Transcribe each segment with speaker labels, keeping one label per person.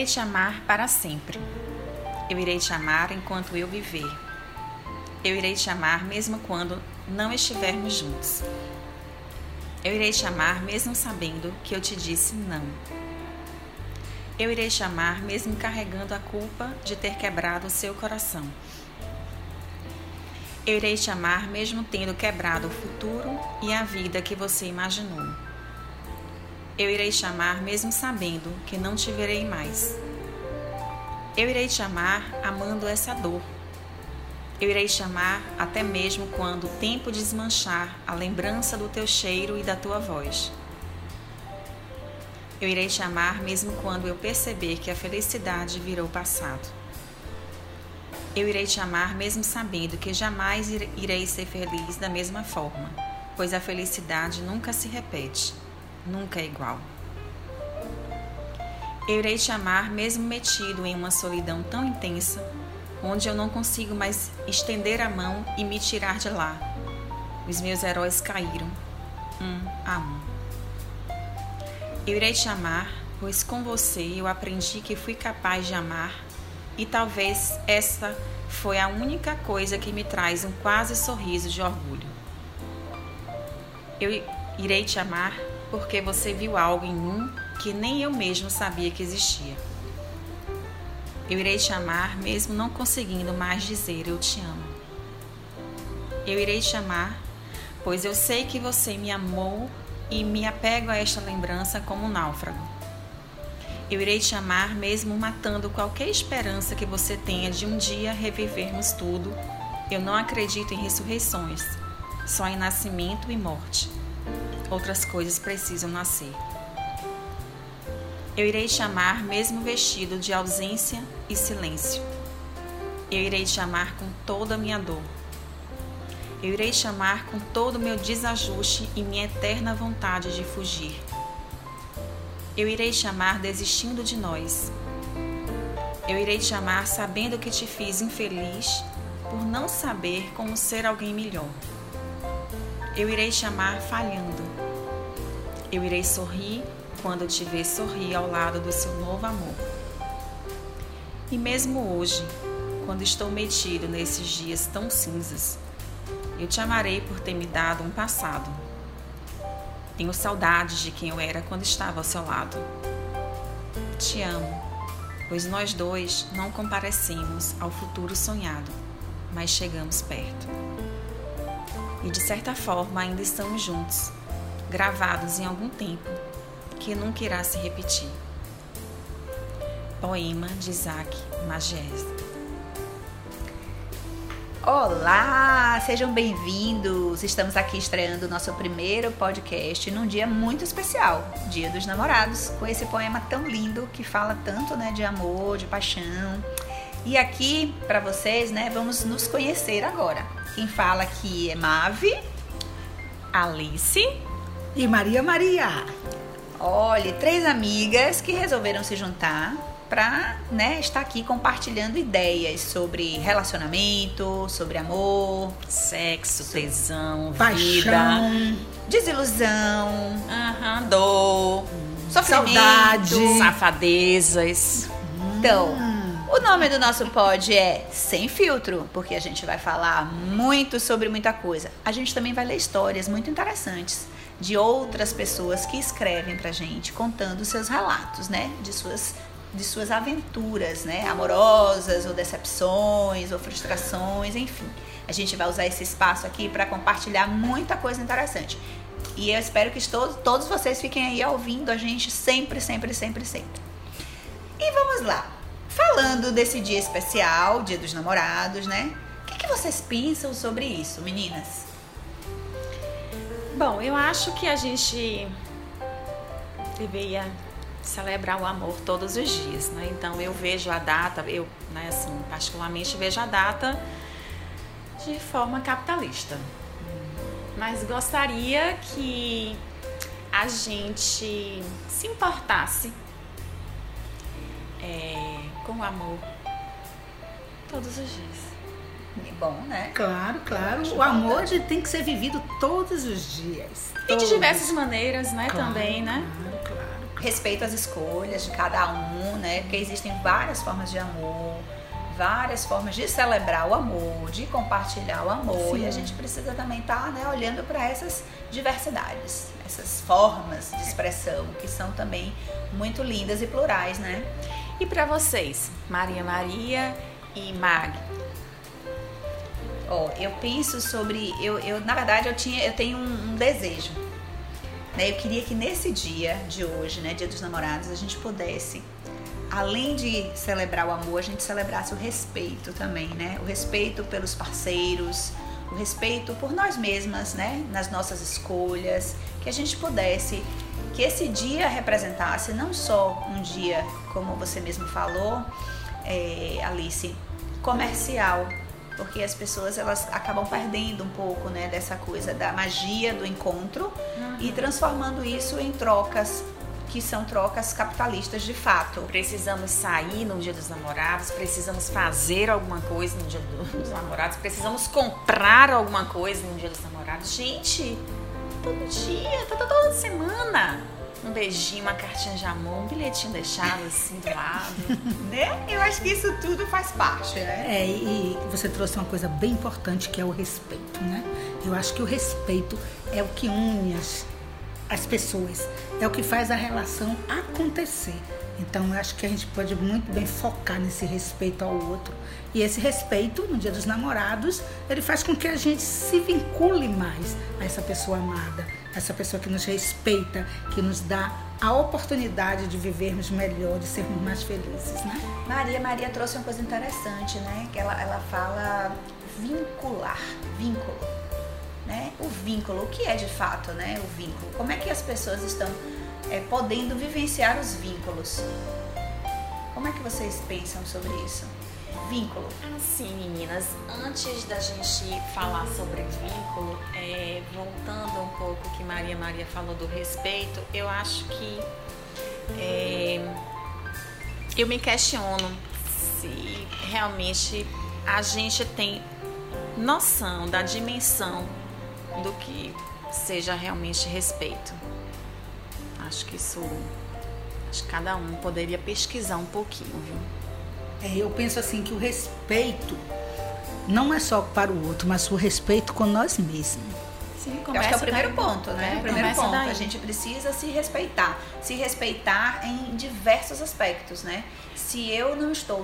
Speaker 1: irei te amar para sempre. Eu irei te amar enquanto eu viver. Eu irei te amar mesmo quando não estivermos juntos. Eu irei te amar mesmo sabendo que eu te disse não. Eu irei te amar mesmo carregando a culpa de ter quebrado o seu coração. Eu irei te amar mesmo tendo quebrado o futuro e a vida que você imaginou. Eu irei te amar mesmo sabendo que não te verei mais. Eu irei te amar amando essa dor. Eu irei te amar até mesmo quando o tempo desmanchar a lembrança do teu cheiro e da tua voz. Eu irei te amar mesmo quando eu perceber que a felicidade virou passado. Eu irei te amar mesmo sabendo que jamais irei ser feliz da mesma forma, pois a felicidade nunca se repete, nunca é igual. Eu irei te amar mesmo metido em uma solidão tão intensa, onde eu não consigo mais estender a mão e me tirar de lá. Os meus heróis caíram, um a um. Eu irei te amar, pois com você eu aprendi que fui capaz de amar e talvez essa foi a única coisa que me traz um quase sorriso de orgulho. Eu irei te amar porque você viu algo em mim que nem eu mesmo sabia que existia. Eu irei te amar mesmo não conseguindo mais dizer eu te amo. Eu irei te amar, pois eu sei que você me amou e me apego a esta lembrança como um náufrago. Eu irei te amar mesmo matando qualquer esperança que você tenha de um dia revivermos tudo. Eu não acredito em ressurreições, só em nascimento e morte. Outras coisas precisam nascer. Eu irei te amar mesmo vestido de ausência e silêncio. Eu irei te amar com toda a minha dor eu irei chamar com todo o meu desajuste e minha eterna vontade de fugir. Eu irei chamar desistindo de nós. Eu irei te amar sabendo que te fiz infeliz por não saber como ser alguém melhor. Eu irei te amar falhando. Eu irei sorrir quando te ver sorrir ao lado do seu novo amor. E mesmo hoje, quando estou metido nesses dias tão cinzas, eu te amarei por ter me dado um passado. Tenho saudades de quem eu era quando estava ao seu lado. Te amo, pois nós dois não comparecemos ao futuro sonhado, mas chegamos perto. E de certa forma ainda estamos juntos, gravados em algum tempo que nunca irá se repetir. Poema de Isaac Magés.
Speaker 2: Olá, sejam bem-vindos. Estamos aqui estreando nosso primeiro podcast num dia muito especial, Dia dos Namorados, com esse poema tão lindo que fala tanto, né, de amor, de paixão. E aqui para vocês, né, vamos nos conhecer agora. Quem fala aqui é Mave,
Speaker 1: Alice
Speaker 3: e Maria Maria.
Speaker 2: Olhe, três amigas que resolveram se juntar para né, estar aqui compartilhando ideias sobre relacionamento, sobre amor,
Speaker 1: sexo, tesão,
Speaker 3: paixão,
Speaker 2: vida, desilusão,
Speaker 1: uhum, dor,
Speaker 2: sofrimento,
Speaker 3: saudade,
Speaker 1: safadezas.
Speaker 2: Então, o nome do nosso pod é Sem Filtro, porque a gente vai falar muito sobre muita coisa. A gente também vai ler histórias muito interessantes de outras pessoas que escrevem pra gente contando seus relatos, né, de suas de suas aventuras, né? Amorosas, ou decepções, ou frustrações, enfim. A gente vai usar esse espaço aqui para compartilhar muita coisa interessante. E eu espero que todos, todos vocês fiquem aí ouvindo a gente sempre, sempre, sempre, sempre. E vamos lá. Falando desse dia especial, Dia dos Namorados, né? O que, que vocês pensam sobre isso, meninas?
Speaker 1: Bom, eu acho que a gente deveria celebrar o amor todos os dias, né? Então eu vejo a data, eu, né, assim, particularmente vejo a data de forma capitalista. Mas gostaria que a gente se importasse é, com o amor todos os dias.
Speaker 2: É bom, né?
Speaker 3: Claro, claro. O amor tem que ser vivido todos os dias.
Speaker 1: E de diversas maneiras, né?
Speaker 3: Claro,
Speaker 1: também, né?
Speaker 3: Claro, claro.
Speaker 2: respeito às escolhas de cada um, né? Porque existem várias formas de amor, várias formas de celebrar o amor, de compartilhar o amor.
Speaker 3: Sim.
Speaker 2: E a gente precisa também estar né, olhando para essas diversidades, essas formas de expressão que são também muito lindas e plurais, né?
Speaker 1: E para vocês, Maria Maria e Mag?
Speaker 2: Ó, eu penso sobre, eu, eu na verdade eu tinha, eu tenho um, um desejo, né? Eu queria que nesse dia de hoje, né, Dia dos Namorados, a gente pudesse, além de celebrar o amor, a gente celebrasse o respeito também, né? O respeito pelos parceiros, o respeito por nós mesmas, né? Nas nossas escolhas, que a gente pudesse que esse dia representasse não só um dia, como você mesmo falou, é, Alice, comercial, porque as pessoas elas acabam perdendo um pouco, né, dessa coisa da magia do encontro e transformando isso em trocas que são trocas capitalistas de fato.
Speaker 1: Precisamos sair no dia dos namorados, precisamos fazer alguma coisa no dia dos namorados, precisamos comprar alguma coisa no dia dos namorados. Gente, todo dia, toda, toda semana. Um beijinho, uma cartinha de amor, um bilhetinho deixado assim do lado.
Speaker 2: Né? Eu acho que isso tudo faz parte, né?
Speaker 3: É, e você trouxe uma coisa bem importante que é o respeito, né? Eu acho que o respeito é o que une as, as pessoas, é o que faz a relação acontecer. Então, eu acho que a gente pode muito bem focar nesse respeito ao outro. E esse respeito, no Dia dos Namorados, ele faz com que a gente se vincule mais a essa pessoa amada, essa pessoa que nos respeita, que nos dá a oportunidade de vivermos melhor, de sermos mais felizes, né?
Speaker 2: Maria Maria trouxe uma coisa interessante, né? Que ela, ela fala vincular, vínculo, né? O vínculo, o que é de fato, né? O vínculo. Como é que as pessoas estão é, podendo vivenciar os vínculos? Como é que vocês pensam sobre isso? Vínculo.
Speaker 1: Assim, meninas, antes da gente falar sobre vínculo, é, voltando um pouco que Maria Maria falou do respeito, eu acho que é, eu me questiono se realmente a gente tem noção da dimensão do que seja realmente respeito. Acho que isso. Acho que cada um poderia pesquisar um pouquinho, viu?
Speaker 3: É, eu penso assim que o respeito não é só para o outro, mas o respeito com nós mesmos.
Speaker 1: Sim,
Speaker 2: Eu acho que é o primeiro ponto, né?
Speaker 1: É,
Speaker 2: o primeiro
Speaker 1: começa
Speaker 2: ponto.
Speaker 1: daí.
Speaker 2: A gente precisa se respeitar. Se respeitar em diversos aspectos, né? Se eu não estou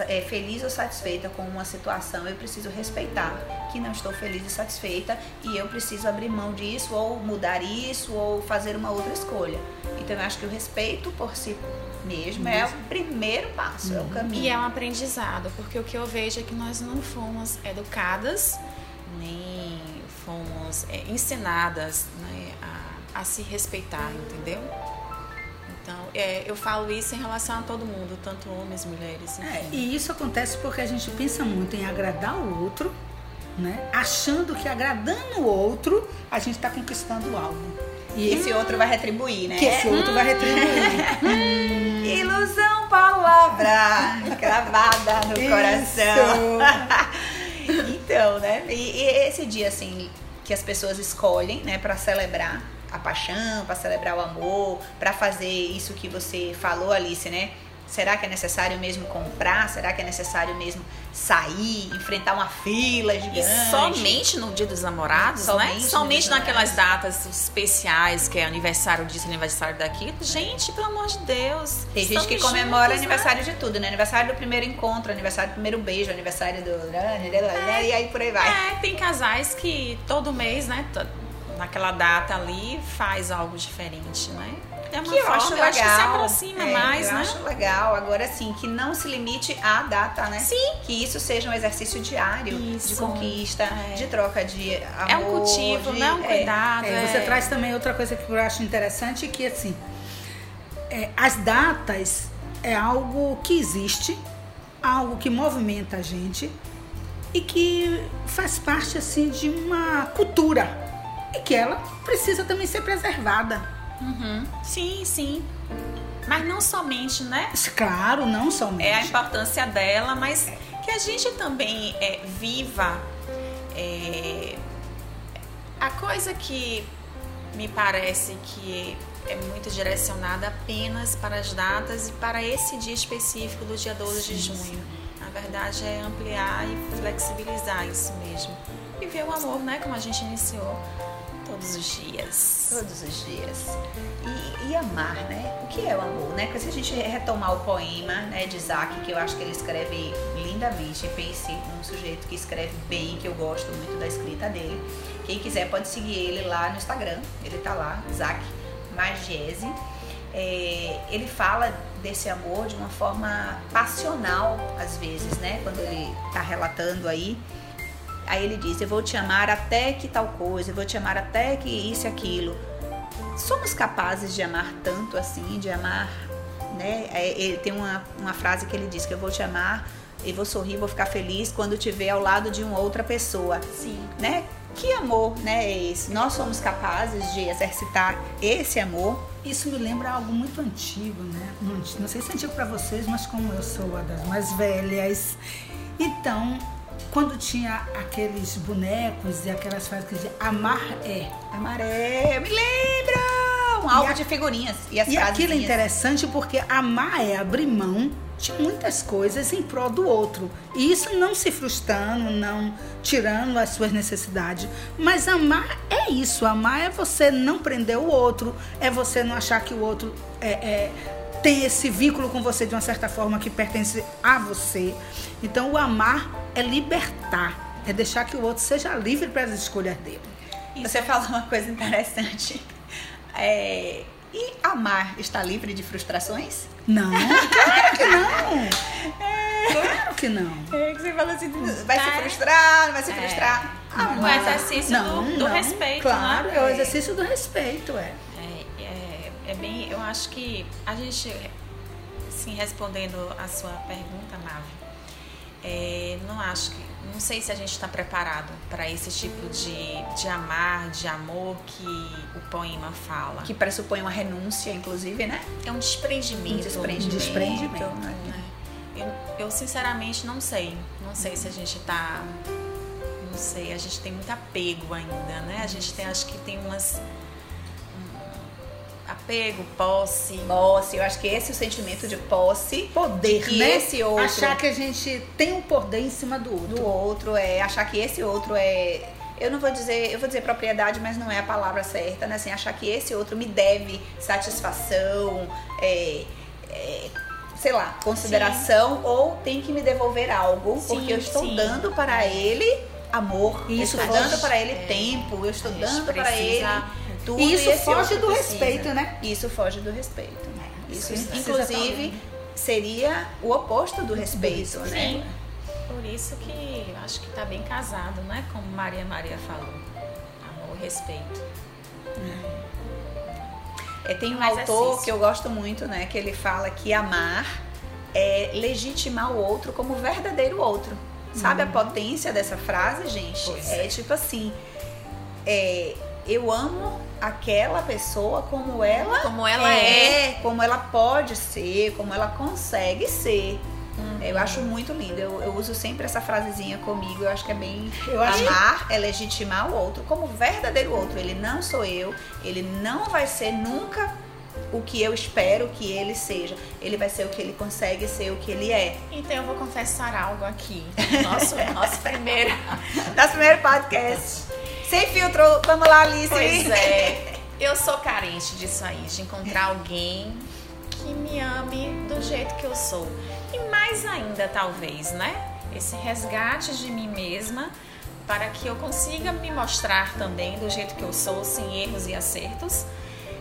Speaker 2: é, feliz ou satisfeita com uma situação, eu preciso respeitar que não estou feliz e satisfeita e eu preciso abrir mão disso, ou mudar isso, ou fazer uma outra escolha. Então eu acho que o respeito por si mesmo é o primeiro passo, é o caminho.
Speaker 1: E é um aprendizado, porque o que eu vejo é que nós não fomos educadas, fomos é, ensinadas né, a, a se respeitar, entendeu? Então, é, eu falo isso em relação a todo mundo, tanto homens, mulheres.
Speaker 3: É, e isso acontece porque a gente pensa muito em agradar o outro, né? Achando que agradando o outro, a gente está conquistando algo.
Speaker 2: E esse outro vai retribuir, né?
Speaker 3: Que esse outro vai retribuir.
Speaker 2: Ilusão, palavra gravada no
Speaker 3: Isso.
Speaker 2: coração. então, né? E, e esse dia, assim, que as pessoas escolhem, né, para celebrar a paixão, para celebrar o amor, para fazer isso que você falou, Alice, né? Será que é necessário mesmo comprar? Será que é necessário mesmo sair, enfrentar uma fila gigante?
Speaker 1: E somente no dia dos namorados,
Speaker 2: Somente
Speaker 1: né? Somente naquelas datas especiais, que é aniversário disso, aniversário daquilo. Gente, pelo amor de Deus.
Speaker 2: Tem gente que comemora
Speaker 1: juntos, né?
Speaker 2: aniversário de tudo, né? Aniversário do primeiro encontro, aniversário do primeiro beijo, aniversário do. E aí por aí vai.
Speaker 1: É, tem casais que todo mês, né? Naquela data ali faz algo diferente, né? É uma
Speaker 2: que eu
Speaker 1: forma,
Speaker 2: acho
Speaker 1: eu
Speaker 2: legal.
Speaker 1: acho que se aproxima
Speaker 2: É,
Speaker 1: mais,
Speaker 2: eu
Speaker 1: né?
Speaker 2: acho legal. Agora sim, que não se limite à data, né?
Speaker 1: Sim.
Speaker 2: Que isso seja um exercício diário de
Speaker 1: Isso.
Speaker 2: conquista,
Speaker 1: É.
Speaker 2: de troca de amor.
Speaker 1: É um cultivo,
Speaker 2: de-
Speaker 1: né? Um
Speaker 2: é.
Speaker 1: cuidado.
Speaker 3: É, você
Speaker 1: é-
Speaker 3: traz também outra coisa que eu acho interessante, que assim, é, as datas é algo que existe, algo que movimenta a gente e que faz parte assim de uma cultura e que ela precisa também ser preservada.
Speaker 1: Uhum. Sim, sim. Mas não somente, né?
Speaker 3: Claro, não somente.
Speaker 1: É a importância dela, mas que a gente também é, viva é, a coisa que me parece que é muito direcionada apenas para as datas e para esse dia específico do dia 12 de junho. Na verdade, é ampliar e flexibilizar isso mesmo. E ver o amor, né? Como a gente iniciou todos os dias.
Speaker 2: Todos os dias. E, e, amar, né? O que é o amor, né? Porque se a gente retomar o poema né, de Isaac, que eu acho que ele escreve lindamente, pense um sujeito que escreve bem, que eu gosto muito da escrita dele. Quem quiser pode seguir ele lá no Instagram, ele tá lá, Isaac Magese. É, ele fala desse amor de uma forma passional, às vezes, né? Quando ele tá relatando aí Aí ele diz: Eu vou te amar até que tal coisa, eu vou te amar até que isso e aquilo. Somos capazes de amar tanto assim, de amar, né? É, ele tem uma, uma frase que ele diz: que eu vou te amar e vou sorrir, vou ficar feliz quando estiver ao lado de uma outra pessoa.
Speaker 1: Sim.
Speaker 2: Né? Que amor, né, é esse? Nós somos capazes de exercitar esse amor.
Speaker 3: Isso me lembra algo muito antigo, né? Não sei se é antigo para vocês, mas como eu sou uma das mais velhas, então quando tinha aqueles bonecos e aquelas frases que diziam amar é.
Speaker 2: Amar é, me lembra! Um álbum a, de figurinhas.
Speaker 3: E, as e aquilo é interessante porque amar é abrir mão de muitas coisas em prol do outro. E isso não se frustrando, não tirando as suas necessidades. Mas amar é isso. Amar é você não prender o outro, é você não achar que o outro é, é tem esse vínculo com você de uma certa forma que pertence a você. Então, o amar é libertar, é deixar que o outro seja livre para as escolhas dele.
Speaker 2: Você falou uma coisa interessante. É, e amar está livre de frustrações?
Speaker 3: Não, claro que não. É, claro que não.
Speaker 2: É que você fala assim, vai se frustrar, vai se é. frustrar.
Speaker 1: Ah, o exercício não, do, do não, respeito,
Speaker 3: claro,
Speaker 1: né?
Speaker 3: é o exercício do respeito, é.
Speaker 1: é. É, é bem, eu acho que a gente, sim, respondendo a sua pergunta, Mavi, é, não acho que. Não sei se a gente está preparado para esse tipo de, de amar, de amor que o poema fala.
Speaker 2: Que pressupõe uma renúncia, inclusive, né?
Speaker 1: É um desprendimento. Um
Speaker 3: desprendimento. Um desprendimento.
Speaker 1: Né? Eu, eu, sinceramente não sei. Não sei se a gente está. Não sei, a gente tem muito apego ainda, né? A gente tem, acho que tem umas apego, posse.
Speaker 2: Posse, eu acho que esse é o sentimento de posse.
Speaker 3: Poder, que né?
Speaker 2: esse outro.
Speaker 3: Achar que a gente tem um poder em cima do outro.
Speaker 2: Do outro, é achar que esse outro é. Eu não vou dizer, eu vou dizer propriedade, mas não é a palavra certa, né? Assim, achar que esse outro me deve satisfação, é, é sei lá, consideração, sim. ou tem que me devolver algo, sim, porque eu estou sim. dando para ele amor,
Speaker 3: isso
Speaker 2: eu estou dando para ele é, tempo, eu estou dando para ele
Speaker 3: tudo. E isso foge do precisa. respeito, né?
Speaker 2: Isso foge do respeito. Né? Isso, isso inclusive, seria o oposto do respeito, né? Sim.
Speaker 1: Por isso que acho que está bem casado, né? Como Maria Maria falou. Amor, respeito.
Speaker 2: É, tem um Mas autor é que eu gosto muito, né? Que ele fala que amar é legitimar o outro como verdadeiro outro. Sabe a uhum. potência dessa frase, gente? Pois é, é tipo assim. É, eu amo aquela pessoa como ela,
Speaker 1: como ela é,
Speaker 2: é, como ela pode ser, como ela consegue ser. Uhum. Eu acho muito lindo. Eu, eu, uso sempre essa frasezinha comigo. Eu acho que é bem. Eu amar é legitimar o outro como verdadeiro outro. Ele não sou eu. Ele não vai ser nunca o que eu espero que ele seja. Ele vai ser o que ele consegue ser, o que ele é.
Speaker 1: Então eu vou confessar algo aqui. Nosso, nosso primeiro.
Speaker 2: Nosso primeiro podcast. Sem filtro, vamos lá, Alice.
Speaker 1: Pois é. Eu sou carente disso aí, de encontrar alguém que me ame do jeito que eu sou. E mais ainda, talvez, né? Esse resgate de mim mesma para que eu consiga me mostrar também do jeito que eu sou, sem erros e acertos.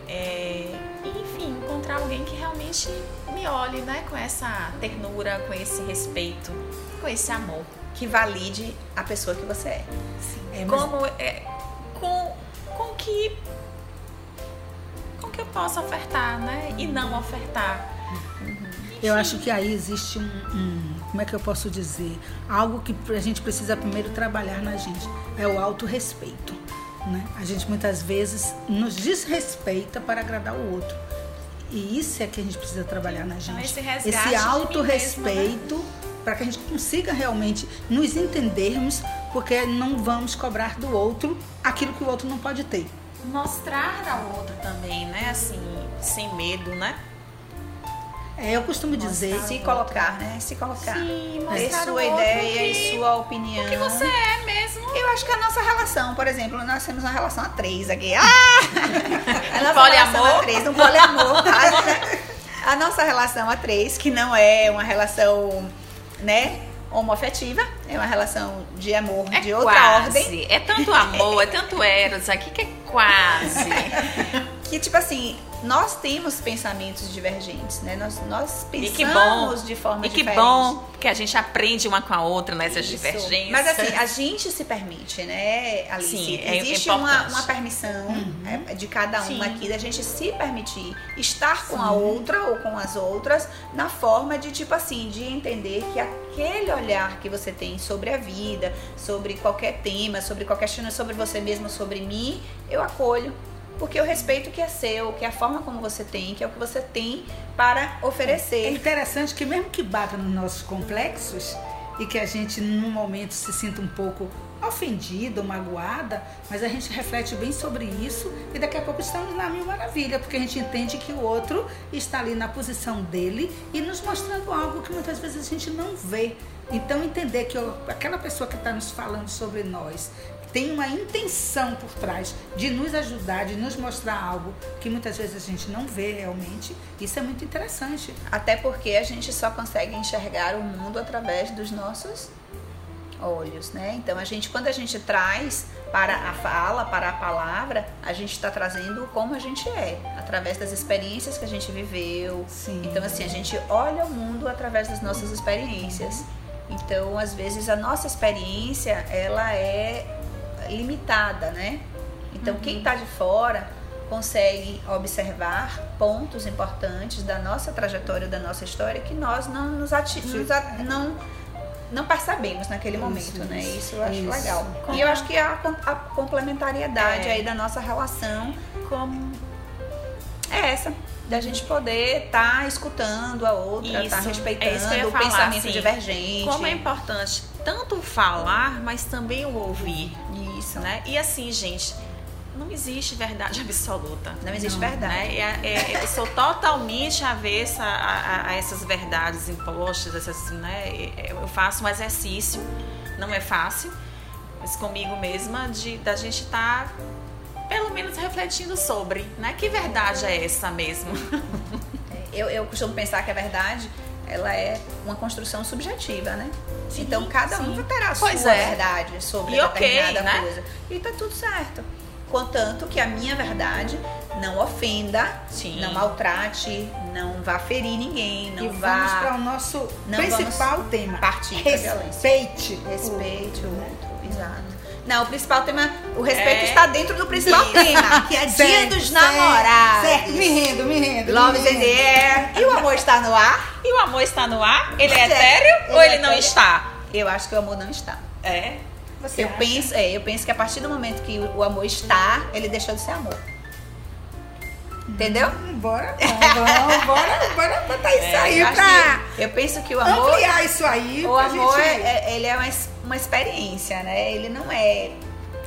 Speaker 1: É, e, enfim, encontrar alguém que realmente me olhe né, com essa ternura, com esse respeito, com esse amor.
Speaker 2: Que valide a pessoa que você é.
Speaker 1: Sim. É, como é, com, com que com que eu posso ofertar, né? E não ofertar.
Speaker 3: Uhum. Eu acho que aí existe um, um, como é que eu posso dizer, algo que a gente precisa primeiro trabalhar na gente, é o autorrespeito. Né? A gente muitas vezes nos desrespeita para agradar o outro. E isso é que a gente precisa trabalhar na gente.
Speaker 1: Então, esse,
Speaker 3: esse autorrespeito né? para que a gente consiga realmente nos entendermos porque não vamos cobrar do outro aquilo que o outro não pode ter.
Speaker 1: mostrar ao outro também, né? Assim, sem medo, né?
Speaker 3: É, eu costumo dizer.
Speaker 2: Se colocar, né? Se colocar.
Speaker 1: Sim, mostrar
Speaker 2: sua ideia e sua opinião.
Speaker 1: O que você é mesmo.
Speaker 2: Eu acho que a nossa relação, por exemplo, nós temos uma relação a três aqui. Ah! A nossa
Speaker 1: Poliamor?
Speaker 2: relação a três, um poliamor. A, a nossa relação a três, que não é uma relação, né, homoafetiva, é uma relação de amor
Speaker 1: É
Speaker 2: de outra
Speaker 1: quase.
Speaker 2: ordem.
Speaker 1: É tanto amor, é tanto eros aqui que é quase.
Speaker 2: Que, tipo assim, nós temos pensamentos divergentes, né? Nós, nós pensamos
Speaker 1: que bom.
Speaker 2: de forma
Speaker 1: E que
Speaker 2: diferente.
Speaker 1: bom que a gente aprende uma com a outra nessas
Speaker 2: Isso.
Speaker 1: divergências.
Speaker 2: Mas assim, a gente se permite, né, Alice?
Speaker 1: Sim, é
Speaker 2: Existe uma,
Speaker 1: importante.
Speaker 2: uma permissão é, de cada uma
Speaker 1: Sim.
Speaker 2: aqui, da gente se permitir estar com a outra ou com as outras na forma de, tipo assim, de entender que aquele olhar que você tem sobre a vida, sobre qualquer tema, sobre qualquer questão, sobre você mesmo, sobre mim, eu acolho. Porque eu respeito o que é seu, que é a forma como você tem, que é o que você tem para
Speaker 3: É
Speaker 2: oferecer.
Speaker 3: interessante que mesmo que bata nos nossos complexos e que a gente num momento se sinta um pouco ofendida magoada, mas a gente reflete bem sobre isso e daqui a pouco estamos na mil maravilha, porque a gente entende que o outro está ali na posição dele e nos mostrando algo que muitas vezes a gente não vê. Então entender que aquela pessoa que está nos falando sobre nós tem uma intenção por trás de nos ajudar, de nos mostrar algo que muitas vezes a gente não vê realmente, isso é muito interessante.
Speaker 2: Até porque a gente só consegue enxergar o mundo através dos nossos olhos, né? Então a gente, quando a gente traz para a fala, para a palavra, a gente está trazendo como a gente é, através das experiências que a gente viveu.
Speaker 3: Sim.
Speaker 2: Então assim a gente olha o mundo através das nossas experiências. Então às vezes a nossa experiência ela é limitada, né? Então quem está de fora consegue observar pontos importantes da nossa trajetória, da nossa história que nós não nos ati nos a- não não percebemos naquele
Speaker 3: Isso,
Speaker 2: momento, né?
Speaker 3: isso,
Speaker 2: Isso eu acho
Speaker 3: isso.
Speaker 2: legal. E eu acho que a, a complementariedade
Speaker 1: É.
Speaker 2: aí da nossa relação
Speaker 1: como
Speaker 2: é essa. Da gente poder estar escutando a outra, estar respeitando
Speaker 1: é eu ia
Speaker 2: o
Speaker 1: falar,
Speaker 2: pensamento
Speaker 1: assim,
Speaker 2: divergente.
Speaker 1: como é importante tanto falar, mas também o ouvir,
Speaker 2: Isso,
Speaker 1: né? E assim, gente, não existe verdade absoluta.
Speaker 2: Não existe
Speaker 3: Não,
Speaker 2: verdade.
Speaker 1: Né? É- é- eu sou totalmente avessa a, a- a essas verdades impostas, essas, né? É- Eu faço um exercício, não é fácil, mas comigo mesma, de da gente estar pelo menos refletindo sobre, né? Que verdade é essa mesmo?
Speaker 2: Eu, eu costumo pensar que a verdade ela é uma construção subjetiva, né?
Speaker 1: Sim,
Speaker 2: então cada um
Speaker 1: sim.
Speaker 2: terá a
Speaker 1: Pois
Speaker 2: sua
Speaker 1: é.
Speaker 2: verdade sobre
Speaker 1: E
Speaker 2: determinada
Speaker 1: né?
Speaker 2: coisa. E tá tudo certo. Contanto que a minha verdade não ofenda,
Speaker 1: Sim.
Speaker 2: não maltrate, não vá ferir ninguém, não
Speaker 3: e vamos para
Speaker 2: vá
Speaker 3: o nosso principal tema.
Speaker 2: partir.
Speaker 3: Respeite.
Speaker 2: Respeite o
Speaker 3: o-
Speaker 2: outro. Exato. Não, o principal tema, o respeito
Speaker 1: É.
Speaker 2: está dentro do principal tema, que é dia
Speaker 3: Certo,
Speaker 2: dos
Speaker 3: certo,
Speaker 2: namorados.
Speaker 3: Certo, me rendo, me rendo.
Speaker 2: Love
Speaker 3: me rendo.
Speaker 2: air. E o amor está no ar?
Speaker 1: E o amor está no ar? Ele é
Speaker 2: é.
Speaker 1: etéreo
Speaker 2: Ele
Speaker 1: ou
Speaker 2: é
Speaker 1: ele não está?
Speaker 2: Eu acho que o amor não está.
Speaker 1: É.
Speaker 3: Você
Speaker 2: eu
Speaker 3: acha?
Speaker 2: penso, é, eu penso que a partir do momento que o, o amor está, ele deixou de ser amor. Entendeu?
Speaker 3: Hum, Bora, vamos, bora, bora botar isso
Speaker 1: É,
Speaker 3: aí pra
Speaker 2: eu penso que o amor,
Speaker 3: ampliar isso aí.
Speaker 2: o amor
Speaker 3: gente-
Speaker 2: é, é- ele é uma, es- uma experiência, né? Ele não é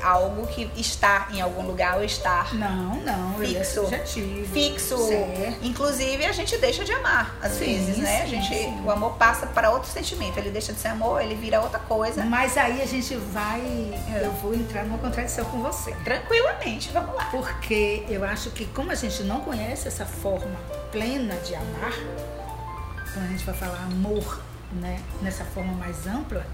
Speaker 2: algo que está em algum lugar ou estar
Speaker 3: Não, não, é
Speaker 2: Fixo.
Speaker 3: subjetivo.
Speaker 2: fixo.
Speaker 3: Certo.
Speaker 2: Inclusive, a gente deixa de amar, às
Speaker 3: Sim,
Speaker 2: vezes, né? A
Speaker 3: sim,
Speaker 2: gente,
Speaker 3: sim.
Speaker 2: O amor passa para outro sentimento. Ele deixa de ser amor, ele vira outra coisa.
Speaker 3: Mas aí a gente vai.
Speaker 2: É.
Speaker 3: Eu vou entrar numa contradição com você.
Speaker 2: Tranquilamente, vamos lá.
Speaker 3: Porque eu acho que como a gente não conhece essa forma plena de amar, quando a gente vai falar amor, né, nessa forma mais ampla,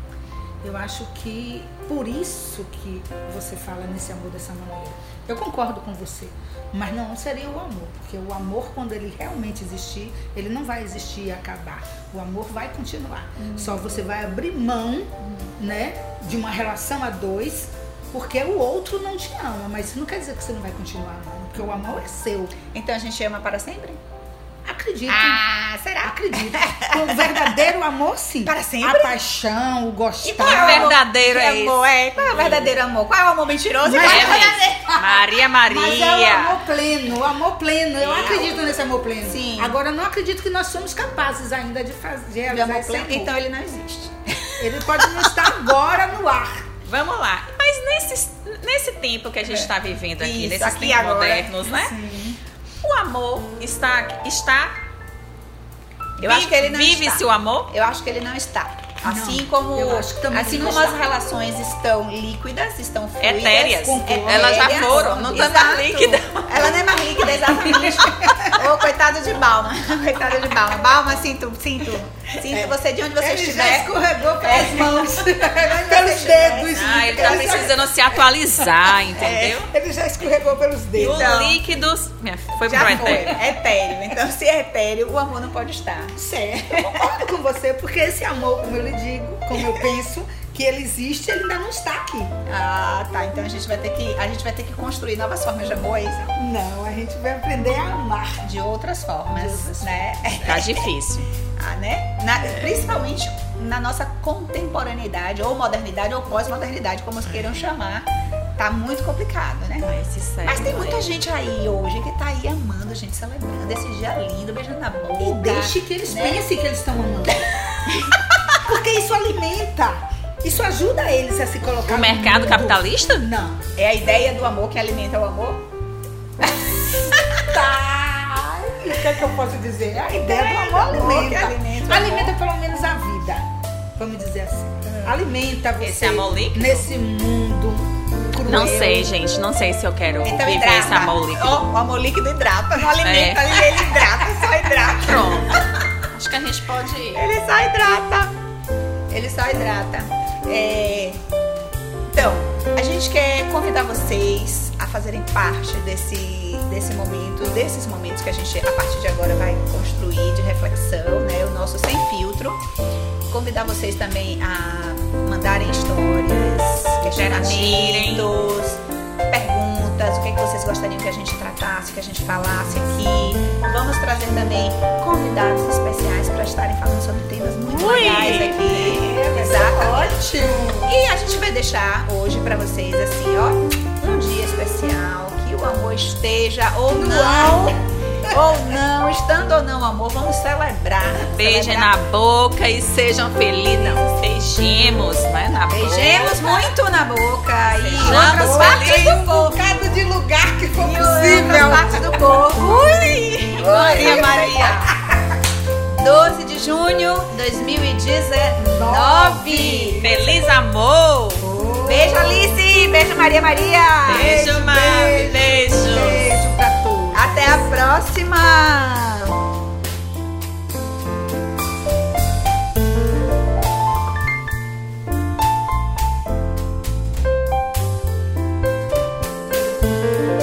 Speaker 3: eu acho que por isso que você fala nesse amor dessa maneira. Eu concordo com você, mas não seria o amor, porque o amor quando ele realmente existir, ele não vai existir e acabar. O amor vai continuar. Só você vai abrir mão, né, de uma relação a dois porque o outro não te ama, mas isso não quer dizer que você não vai continuar amando, porque o amor é seu.
Speaker 2: Então a gente ama para sempre?
Speaker 3: Acredito.
Speaker 2: Ah, será?
Speaker 3: Acredito. O verdadeiro amor, sim.
Speaker 2: Para sempre?
Speaker 3: A paixão, o gostar.
Speaker 2: E qual é o
Speaker 1: verdadeiro é
Speaker 2: amor é? Qual é o verdadeiro amor? Qual é o amor mentiroso? e
Speaker 3: Mas
Speaker 2: qual é
Speaker 1: É,
Speaker 2: verdadeiro?
Speaker 1: gente. Maria,
Speaker 3: Mas é o
Speaker 1: Maria.
Speaker 3: amor pleno, o amor pleno. Eu
Speaker 2: É.
Speaker 3: acredito nesse amor pleno.
Speaker 2: Sim.
Speaker 3: Agora, eu não acredito que nós somos capazes ainda de fazer
Speaker 2: De amor pleno?
Speaker 3: amor.
Speaker 2: Então ele não existe.
Speaker 3: Ele pode não estar agora no ar.
Speaker 1: Vamos lá. Mas nesse, nesse tempo que a gente está vivendo aqui,
Speaker 2: Isso,
Speaker 1: nesses
Speaker 2: aqui
Speaker 1: tempos
Speaker 2: agora.
Speaker 1: modernos, né?
Speaker 3: Sim.
Speaker 1: O amor está. está
Speaker 2: Eu acho que ele não
Speaker 1: Vive-se
Speaker 2: está.
Speaker 1: o amor?
Speaker 2: Eu acho que ele não está. Assim
Speaker 3: Não,
Speaker 2: como, assim como
Speaker 3: está.
Speaker 2: as relações estão líquidas, estão fluidas,
Speaker 1: Etéreas.
Speaker 2: etéreas,
Speaker 1: Elas já foram, não tá mais líquida.
Speaker 2: Ela não é mais líquida, exatamente. Ô, coitado de Balma. Coitado de Balma. Balma, sinto, sinto. Sinto você de onde você
Speaker 3: Ele já
Speaker 2: estiver.
Speaker 3: escorregou pelas
Speaker 2: É.
Speaker 3: mãos, pelos dedos.
Speaker 1: Ah, ele tá
Speaker 3: Ele já-
Speaker 1: precisando se atualizar, entendeu?
Speaker 3: Ele já escorregou pelos
Speaker 1: E
Speaker 3: dedos.
Speaker 1: o
Speaker 2: Então,
Speaker 1: líquido minha, foi
Speaker 2: Já
Speaker 1: pro
Speaker 2: foi.
Speaker 1: etéreo.
Speaker 2: Etéreo. Então, se é etéreo, o amor não pode estar.
Speaker 3: Certo, eu concordo com você, porque esse amor, como eu lhe digo, como eu penso, que ele existe, ele ainda não está aqui.
Speaker 2: Ah, tá. Então a gente vai ter que, a gente vai ter que construir novas formas de amor, é isso?
Speaker 3: Não, a gente vai aprender a amar.
Speaker 2: De outras formas,
Speaker 3: De outras
Speaker 2: né?
Speaker 1: Tá difícil.
Speaker 2: Ah, né? Na- principalmente na nossa contemporaneidade, ou modernidade, ou pós-modernidade, como vocês queiram chamar. Tá muito complicado, né? Mas tem muita gente aí hoje que tá aí amando, gente, celebrando esse dia lindo, beijando na boca.
Speaker 3: E deixe que eles
Speaker 2: né?
Speaker 3: pensem que eles estão amando. Porque isso alimenta. Isso ajuda eles a se colocar
Speaker 1: O
Speaker 3: no
Speaker 1: mercado capitalista?
Speaker 3: Não.
Speaker 2: É a ideia do amor que alimenta o amor?
Speaker 3: Tá. O que é que eu posso dizer? A ideia do amor
Speaker 2: amor
Speaker 3: alimenta.
Speaker 2: alimenta
Speaker 3: Alimenta pelo menos a vida. Vamos dizer assim. Alimenta você
Speaker 1: Esse amor líquido?
Speaker 3: nesse mundo cruel.
Speaker 1: Não sei, gente. Não sei se eu quero
Speaker 2: Então
Speaker 1: viver
Speaker 2: hidrata.
Speaker 1: esse amor líquido.
Speaker 2: Ó, o amor líquido hidrata. Não alimenta,
Speaker 1: É.
Speaker 2: ele hidrata, só só hidrata. É, Então, a gente quer convidar vocês a fazerem parte desse, desse momento, desses momentos que a gente, a partir de agora, vai construir de reflexão, né? O nosso Sem Filtro. Convidar vocês também a mandarem histórias, questionamentos, perguntas, o que, é que vocês gostariam que a gente tratasse, que a gente falasse aqui. Vamos trazer também convidados especiais para estarem falando sobre temas muito
Speaker 1: Ui!
Speaker 2: legais aqui. Exato.
Speaker 3: Ótimo.
Speaker 2: E a gente vai deixar hoje pra vocês assim, ó, um dia especial, que o amor esteja ou não, ou não, estando ou não amor, vamos celebrar.
Speaker 1: Beijem
Speaker 2: celebrar.
Speaker 1: na boca e sejam felizes. Não, beijemos, né? Na
Speaker 2: Beijemos
Speaker 1: boca.
Speaker 2: muito na boca e outras partes do corpo.
Speaker 3: Um bocado de lugar que for
Speaker 2: E outras
Speaker 3: possível.
Speaker 2: partes do corpo.
Speaker 1: Ui! Maria, Maria.
Speaker 2: 12 de junho de 2019.
Speaker 1: Feliz amor.
Speaker 2: Beijo, Alice. Beijo, Maria Maria.
Speaker 1: Beijo, Mari. Até a próxima!